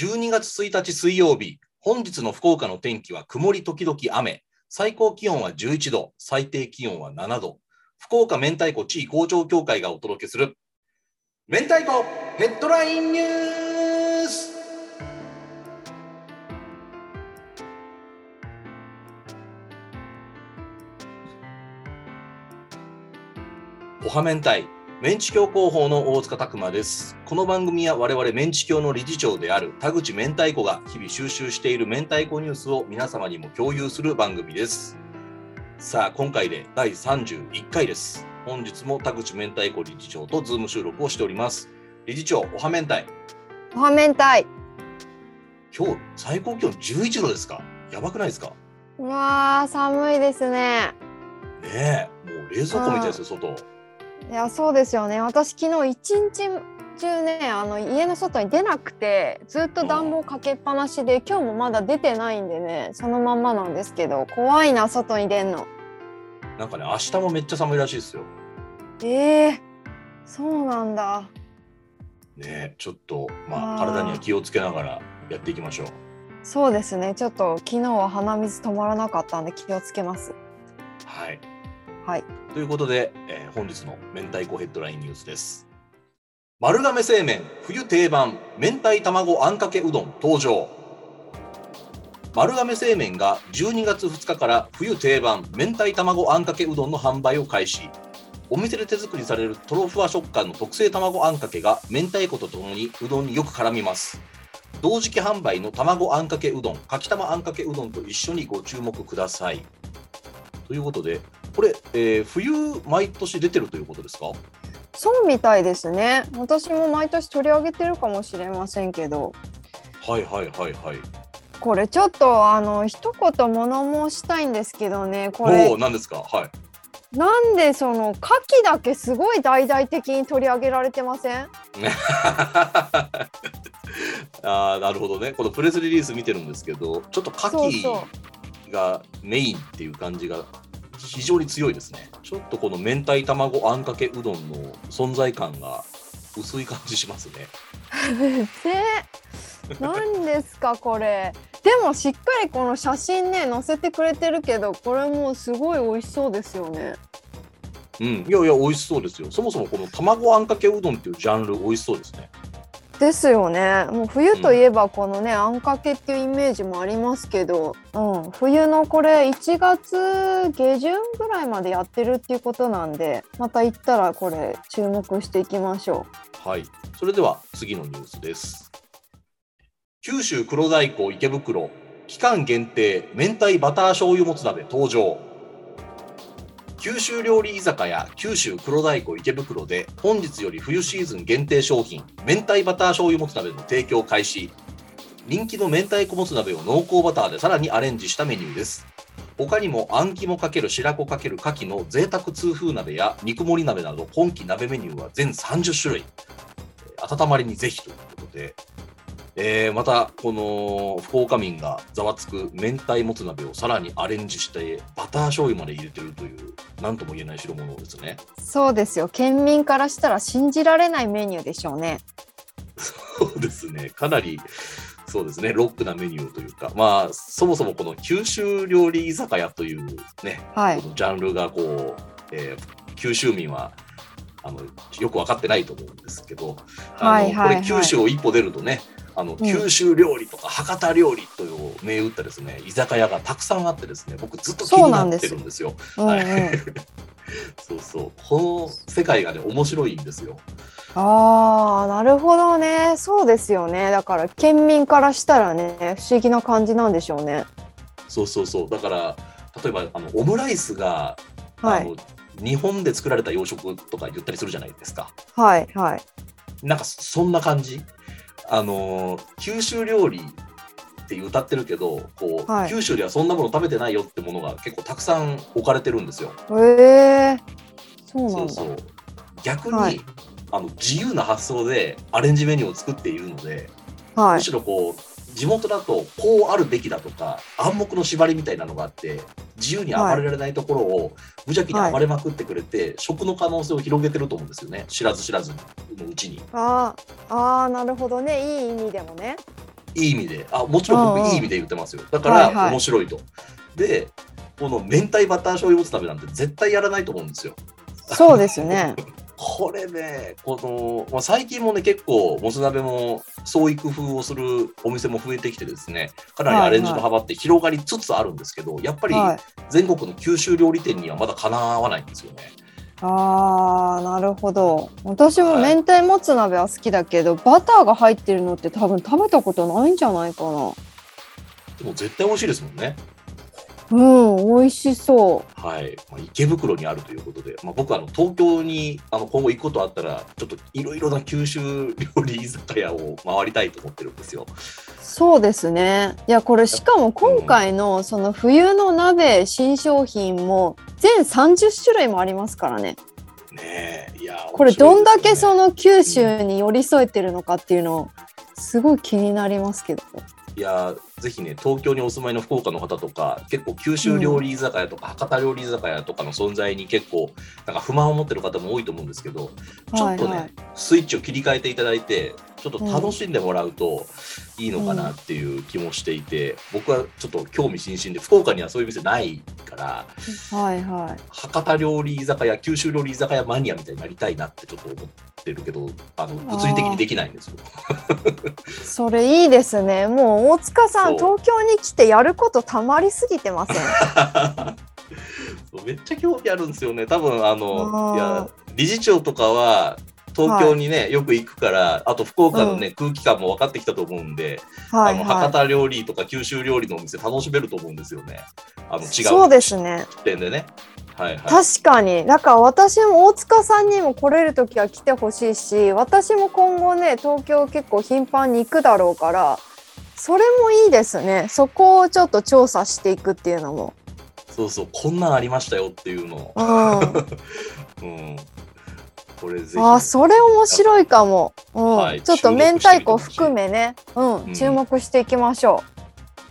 12月1日水曜日、本日の福岡の天気は曇り時々雨。最高気温は11度、最低気温は7度。福岡明太子地位工場協会がお届けする、明太子ヘッドラインニュースおは明太メンチ協広報の大塚拓馬です。この番組は我々メンチ協の理事長である田口明太子が日々収集している明太子ニュースを皆様にも共有する番組です。さあ、今回で第31回です。本日も田口明太子理事長とズーム収録をしております。理事長、おは明太。おは明太。今日最高気温11度ですか？やばくないですか？うわー寒いですね。ねえ、もう冷蔵庫みたいですよ、外。いやそうですよね。私昨日一日中ねあの家の外に出なくてずっと暖房かけっぱなしで今日もまだ出てないんでねそのまんまなんですけど怖いな外に出んの。なんかね、明日もめっちゃ寒いらしいですよ。えー、そうなんだ。ねえ、ちょっと、まあ、体には気をつけながらやっていきましょう。そうですね。ちょっと昨日は鼻水止まらなかったんで気をつけます。はい。はい。ということで、えー本日の明太子ヘッドラインニュースです。丸亀製麺冬定番明太卵あんかけうどん登場。丸亀製麺が12月2日から冬定番明太卵あんかけうどんの販売を開始。お店で手作りされるとろふわ食感の特製卵あんかけが明太子とともにうどんによく絡みます。同時期販売の卵あんかけうどん、かきたまあんかけうどんと一緒にご注目ください。ということで、これ、えー冬毎年出てるということですか？そうみたいですね。私も毎年取り上げてるかもしれませんけど。はいはいはいはい。これちょっとあの一言物申したいんですけどねこれおお、何ですか？はい。なんでその牡蠣だけすごい大々的に取り上げられてません？あーなるほどね。このプレスリリース見てるんですけど、ちょっと牡蠣がメインっていう感じが非常に強いですね。ちょっとこの明太卵あんかけうどんの存在感が薄い感じしますね。で何ですかこれでもしっかりこの写真ね載せてくれてるけどこれもうすごい美味しそうですよねうん。いやいや、美味しそうですよ。そもそもこの卵あんかけうどんっていうジャンル美味しそうですね。ですよねもう冬といえばこのね、あんかけっていうイメージもありますけど、うん、冬のこれ1月下旬ぐらいまでやってるっていうことなんでまた行ったらこれ注目していきましょはい。それでは次のニュースです。九州黒大根池袋、期間限定明太バター醤油もつ鍋登場。九州料理居酒屋九州黒大根池袋で本日より冬シーズン限定商品明太バター醤油もつ鍋の提供開始。人気の明太子もつ鍋を濃厚バターでさらにアレンジしたメニューです。他にもあん肝×白子×牡蠣の贅沢痛風鍋や肉盛り鍋など今季鍋メニューは全30種類。温まりにぜひということで、えーまたこの福岡民がざわつく明太もつ鍋をさらにアレンジしてバター醤油まで入れてるという何とも言えない代物ですね。うそうですよ。県民からしたら信じられないメニューでしょうね。そうですね。かなりそうですね。ロックなメニューというか。まあそもそもこの九州料理居酒屋というねはい。このジャンルがこう、えー九州民はあのよく分かってないと思うんですけど、はい。これ九州を一歩出るとねあのん。九州料理とか博多料理という銘打ったですね居酒屋がたくさんあってですね僕ずっと気になってるんですよ。うんうん、そうそう。この世界がね面白いんですよ。ああなるほどね。そうですよね。だから県民からしたらね不思議な感じなんでしょうね。そうそうそう。だから例えばあのオムライスが、はい。あの日本で作られた洋食とか言ったりするじゃないですか。はいはい。なんかそんな感じ？あのー九州料理って歌ってるけどこう、はい。九州ではそんなもの食べてないよってものが結構たくさん置かれてるんですよ。へえそうなんだ。そうそう。逆に、はい。あの自由な発想でアレンジメニューを作っているので、むはい。しろこう地元だとこうあるべきだとか暗黙の縛りみたいなのがあって自由に暴れられないところを無邪気に暴れまくってくれて、食の可能性を広げてると思うんですよね。知らず知らずのうちに。あーあーなるほどね。いい意味でもね。いい意味で。あもちろん僕いい意味で言ってますよ。だからはいはい。面白いと、でこの明太バター醤油もつ鍋なんて絶対やらないと思うんですよ。そうですね。これねこの、まあ、最近もね結構もつ鍋もそういう工夫をするお店も増えてきてですねかなりアレンジの幅って広がりつつあるんですけど、やっぱりはい。全国の九州料理店にはまだかなわないんですよね。ああ、なるほど。私もはい明太もつ鍋は好きだけど、バターが入ってるのって多分食べたことないんじゃないかな。でも絶対美味しいですもんね。うん、美味しそはい、まあ、池袋にあるということで、まあ、僕はあの東京にあの今後行くことあったら、ちょっといろいろな九州料理居酒屋を回りたいと思ってるんですよ。う。そうですね。いや、これしかも今回のその冬の鍋新商品も全30種類もありますからね。ねえ、いや、これどんだけそのの九州に寄り添えてるのかっていうのすごい気になりますけど。いや、ぜひね、東京にお住まいの福岡の方とか、結構九州料理居酒屋とか、博多料理居酒屋とかの存在に結構、なんか不満を持ってる方も多いと思うんですけど、ちょっとね、はいはいスイッチを切り替えていただいて、ちょっと楽しんでもらうといいのかなっていう気もしていて、僕はちょっと興味津々で、福岡にはそういう店ないから、はいはい。博多料理居酒屋、九州料理居酒屋マニアみたいになりたいなってちょっと思ってるけど、あの物理的にできないんですよ。それいいですね。もう大塚さん東京に来てやることたまりすぎてません？めっちゃ興味あるんですよね。多分あのいや理事長とかは東京にね、よく行くから、あと福岡のね、空気感も分かってきたと思うんで、はいあの博は多料理とか九州料理のお店楽しめると思うんですよね。あの違うい。そうですね。視点でね。はいはい。確かに。だから私も大塚さんにも来れる時は来てほしいし、私も今後ね東京結構頻繁に行くだろうから、それもいいですね。そこをちょっと調査していくっていうのも。そうそうこんなんありましたよっていうのを。うん。うん。これぜひ。あーそれ面白いかも。うん。はいちょっと明太子含めね、うん、うん注目していきましょ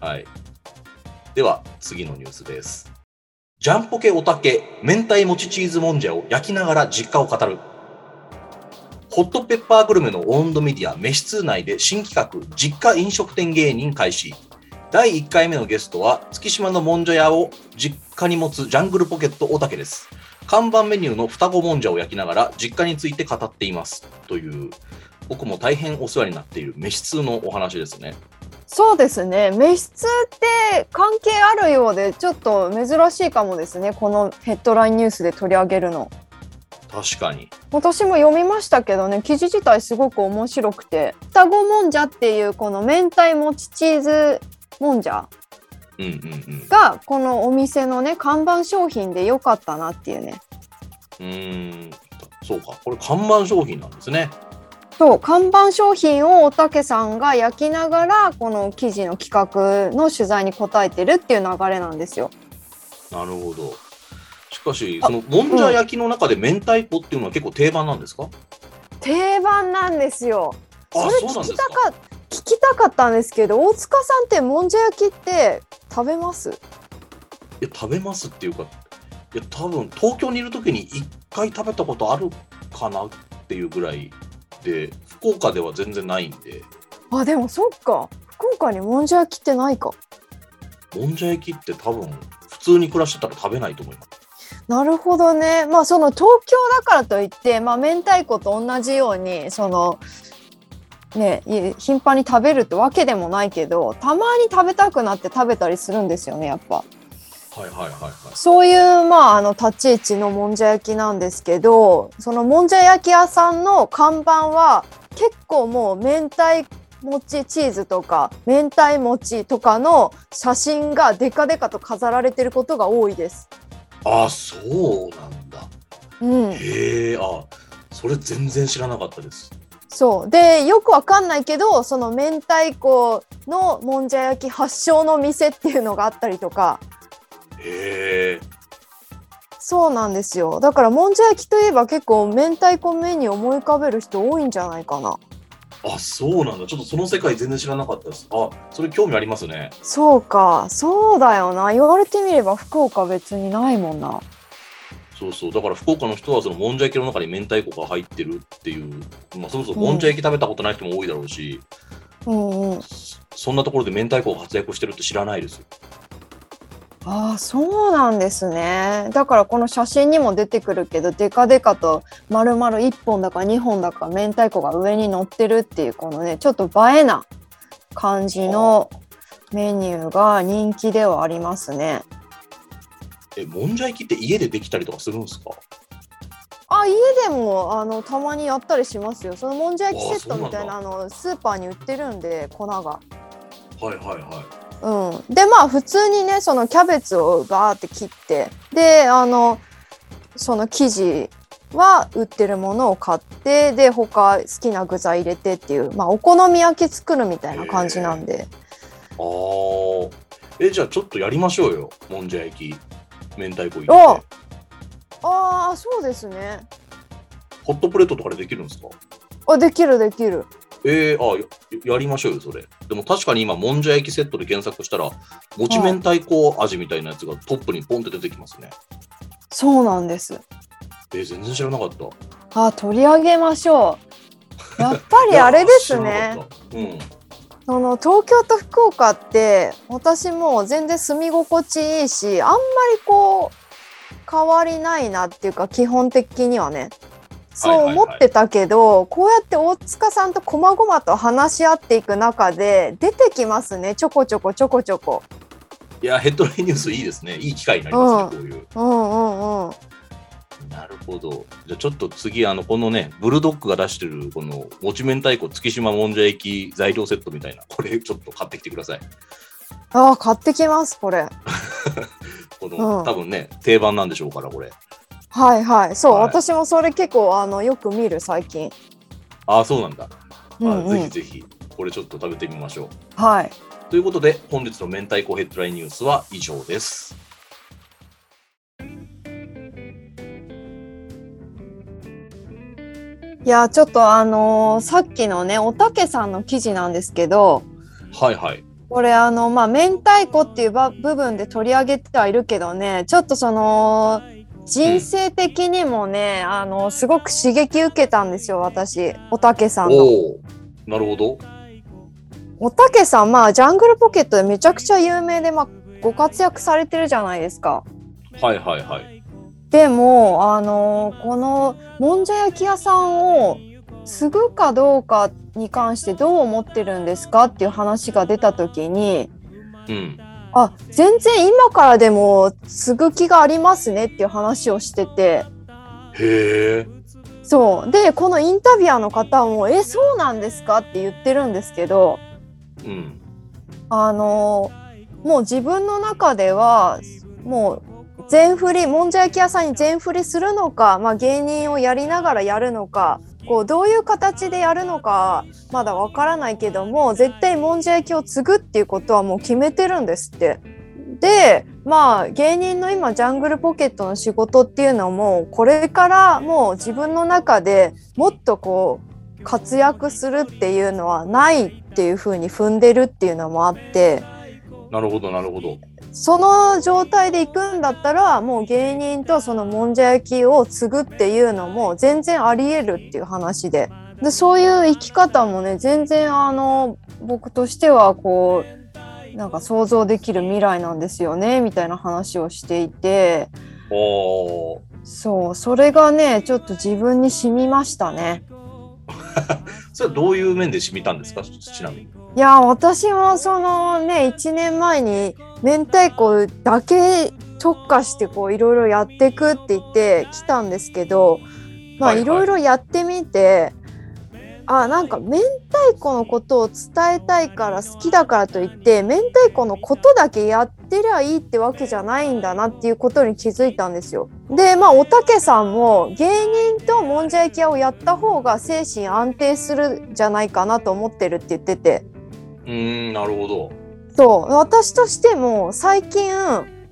はい。では、次のニュースです。ジャンポケおたけ、明太もちチーズもんじゃを焼きながら実家を語る。ホットペッパーグルメの温度メディア、飯通内で新企画、実家飲食店芸人開始。第1回目のゲストは、月島のもんじゃ屋を実家に持つジャングルポケットおたけです。看板メニューの双子もんじゃを焼きながら実家について語っています。という、僕も大変お世話になっている飯通のお話ですね。う。そうですね。召室って関係あるようでちょっと珍しいかもですね。このヘッドラインニュースで取り上げるの。確かに。私も読みましたけどね記事自体すごく面白くて双子もんじゃっていうこの明太もちチーズもんじゃ。がこのお店のね看板商品で良かったなっていうねうーん、そうか、これ看板商品なんですね。そう看板商品をおたけさんが焼きながらこの記事の企画の取材に答えてるっていう流れなんですよ。なるほど。しかし、そのもんじゃ焼きの中で明太子っていうのは結構定番なんですか、定番なんですよ。そあ、れ。聞きたか聞きたかったんですけど大塚さんってもんじゃ焼きって食べます？いや、食べますっていうか、いや、多分東京にいる時に一回食べたことあるかなっていうぐらいで、福岡では全然ないんで、あでもそっか福岡にもんじゃ焼きってないか。もんじゃ焼きって多分普通に暮らしてたら食べないと思います。なるほどね。まあその東京だからといって、まあ明太子と同じようにそのねい頻繁に食べるってわけでもないけど、たまに食べたくなって食べたりするんですよねやっぱ。はいはいはいはい。そういうまああの立ち位置のもんじゃ焼きなんですけど、そのもんじゃ焼き屋さんの看板は結構もう明太餅チーズとか明太餅とかの写真がデカデカと飾られてることが多いです。あ、そうなんだ。うん。へえ、あ、それ全然知らなかったです。そうでよくわかんないけどその明太子のもんじゃ焼き発祥の店っていうのがあったりとかへえ。そうなんですよだからもんじゃ焼きといえば結構明太子メニュー思い浮かべる人多いんじゃないかなあ、そうなんだ。ちょっとその世界全然知らなかったです。あ、それ興味ありますね。そうかそうだよな言われてみれば福岡別にないもんなそうそう。だから福岡の人はそのもんじゃ焼きの中に明太子が入ってるっていう、まあそもそももんじゃ焼き食べたことない人も多いだろうし、うんうんそんなところで明太子が活躍してるって知らないです。ああそうなんですねだからこの写真にも出てくるけどデカデカと丸々1本だか2本だか明太子が上に乗ってるっていうこのねちょっと映えな感じのメニューが人気ではありますね。え、もんじゃ焼きって家でできたりとかするんですか？あ家でもあのたまにやったりしますよそのもんじゃ焼きセットみたいなあのスーパーに売ってるんで粉が。はいはいはうん、でまあ普通にねそのキャベツをバーって切ってであのその生地は売ってるものを買ってで他好きな具材入れてっていうまあお好み焼き作るみたいな感じなんでい。あー。え、じゃあちょっとやりましょうよ。もんじゃ焼き。明太子入れて。おああそうですねホットプレートとかでできるんですか？あできるできるえー、あや、やりましょうよ、それ。でも確かに今、もんじゃ焼きセットで検索したら、もち明太子味みたいなやつがトップにポンって出てきますね。そうなんですえー、全然知らなかった。あ取り上げましょうやっぱりあれですね うん。その東京と福岡って私も全然住み心地いいしあんまりこう変わりないなっていうか基本的にはねそう思ってたけど、こうやって大塚さんと細々と話し合っていく中で出てきますねちょこちょこちょこちょこ。いや、ヘッドラインニュースいいですね。いい機会になりますね、こういう。うんうんうん。なるほど。じゃあちょっと次、あの、このね、ブルドッグが出してる、この、もち明太子月島もんじゃ焼き材料セットみたいな、これちょっと買ってきてください。ああ買ってきますこれ。この、うん多分ね、定番なんでしょうから、これ。はいはいそう、はい私もそれ結構あのよく見る最近。ああ、そうなんだ。うんうんあぜひぜひ、これちょっと食べてみましょう。はい。ということで、本日の明太子ヘッドラインニュースは以上です。いやちょっとあのーさっきのねおたけさんの記事なんですけどはいはい。これあのまあ明太子っていうば部分で取り上げてはいるけどねちょっとその人生的にもね、あのすごく刺激受けたんですよ私おたけさんの。なるほど。おたけさんまあジャングルポケットでめちゃくちゃ有名で、まあ、ご活躍されてるじゃないですか。はいはいはい。でもあのこのもんじゃ焼き屋さんを継ぐかどうかに関してどう思ってるんですかっていう話が出た時にうん。あ全然今からでも継ぐ気がありますねっていう話をしててへえ。そうでこのインタビュアーの方も「えそうなんですか?」って言ってるんですけどうん。あのもう自分の中ではもう全振りもんじゃ焼き屋さんに全振りするのか、まあ、芸人をやりながらやるのかこうどういう形でやるのかまだわからないけども絶対もんじゃ焼きを継ぐっていうことはもう決めてるんですって。でまあ芸人の今ジャングルポケットの仕事っていうのもこれからもう自分の中でもっとこう活躍するっていうのはないっていうふうに踏んでるっていうのもあってなるほどなるほど。その状態で行くんだったらもう芸人とそのもんじゃ焼きを継ぐっていうのも全然ありえるっていう話ででそういう生き方もね全然あの僕としてはこうなんか想像できる未来なんですよねみたいな話をしていてそうそれがねちょっと自分に染みましたね。それはどういう面で染みたんですか？ちちなみに。いや私もそのね1年前に明太子だけ特化してこういろいろやっていくって言ってきたんですけどまあはいはいいろいろやってみて、あなんか明太子のことを伝えたいから好きだからといって明太子のことだけやってりゃいいってわけじゃないんだなっていうことに気づいたんですよ。でまあおたけさんも芸人ともんじゃ焼き屋をやった方が精神安定するんじゃないかなと思ってるって言ってて。うーん、なるほど。そう私としても最近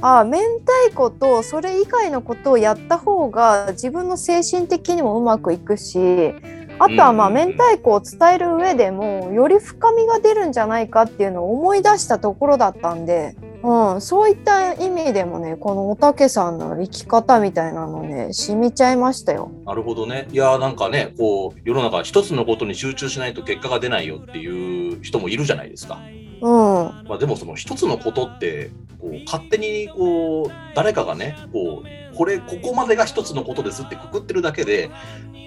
あ明太子とそれ以外のことをやった方が自分の精神的にもうまくいくしあとはまあ明太子を伝える上でもより深みが出るんじゃないかっていうのを思い出したところだったんで、うん、そういった意味でもねこのおたけさんの生き方みたいなのね染みちゃいましたよ。なるほどね。いやーなんかね、こう、世の中一つのことに集中しないと結果が出ないよっていう人もいるじゃないですか。まあ、でもその一つのことってこう勝手にこう誰かがねこうこれここまでが一つのことですってくくってるだけで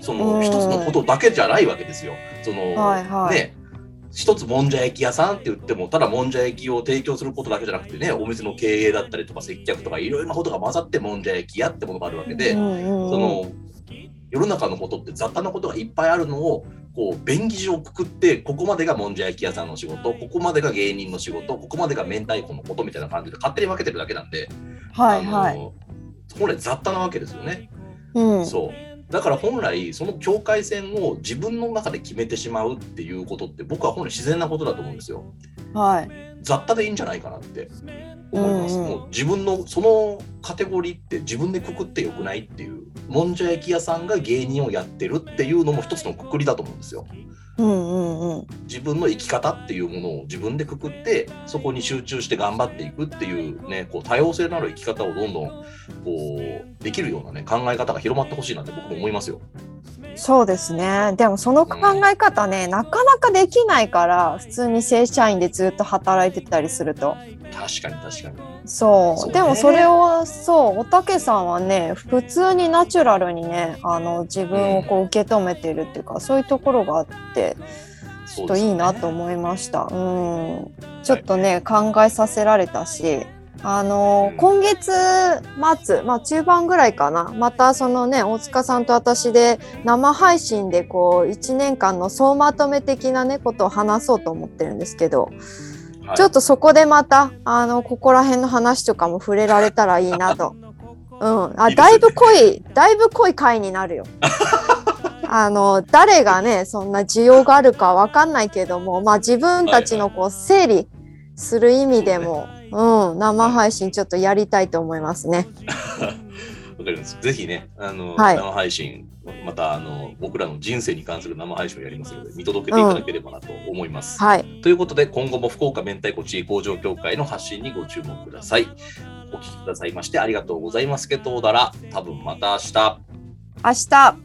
その一つのことだけじゃないわけですよ。そのはいはい。ね一つもんじゃ焼き屋さんって言ってもただもんじゃ焼きを提供することだけじゃなくてねお店の経営だったりとか接客とかいろいろなことが混ざってもんじゃ焼き屋ってものがあるわけで、うんうんうん。その世の中のことって雑多なことがいっぱいあるのをこう便宜上くくってここまでがもんじゃ焼き屋さんの仕事ここまでが芸人の仕事ここまでが明太子のことみたいな感じで勝手に分けてるだけなんで、はいはい。本来雑多なわけですよね。うん。そうだから本来その境界線を自分の中で決めてしまうっていうことって僕は本来自然なことだと思うんですよ。はい。雑多でいいんじゃないかなって思います。うんうんもう自分のそのカテゴリーって自分でくくってよくないっていうもんじゃ焼き屋さんが芸人をやってるっていうのも一つのくくりだと思うんですよ。うんうん。自分の生き方っていうものを自分でくくってそこに集中して頑張っていくっていうねこう多様性のある生き方をどんどんこうできるようなね考え方が広まってほしいなって僕も思いますよ。そうですね。でもその考え方ね、なかなかできないから、普通に正社員でずっと働いてたりすると。確かに確かに。そう。ねでもそれを、そう、おたけさんはね、普通にナチュラルにね、あの、自分をこう受け止めてるっていうか、そういうところがあって、ちょっといいなと思いました。うん。ちょっとね、考えさせられたし、あの、うん今月末、まあ中盤ぐらいかな、またそのね、大塚さんと私で生配信でこう、1年間の総まとめ的なね、ことを話そうと思ってるんですけど、はいちょっとそこでまた、あの、ここら辺の話とかも触れられたらいいなと。うん。あ、だいぶ濃い、だいぶ濃い回になるよ。あの、誰がね、そんな需要があるかわかんないけども、まあ自分たちのこう、整理する意味でも、うん、生配信ちょっとやりたいと思いますね。わかります。ぜひね、あの、はい生配信、またあの僕らの人生に関する生配信をやりますので、見届けていただければなと思います。はい。ということで、今後も福岡明太子地位工場協会の発信にご注目ください。お聞きくださいましてありがとうございます。けどうだら、多分また明日。明日。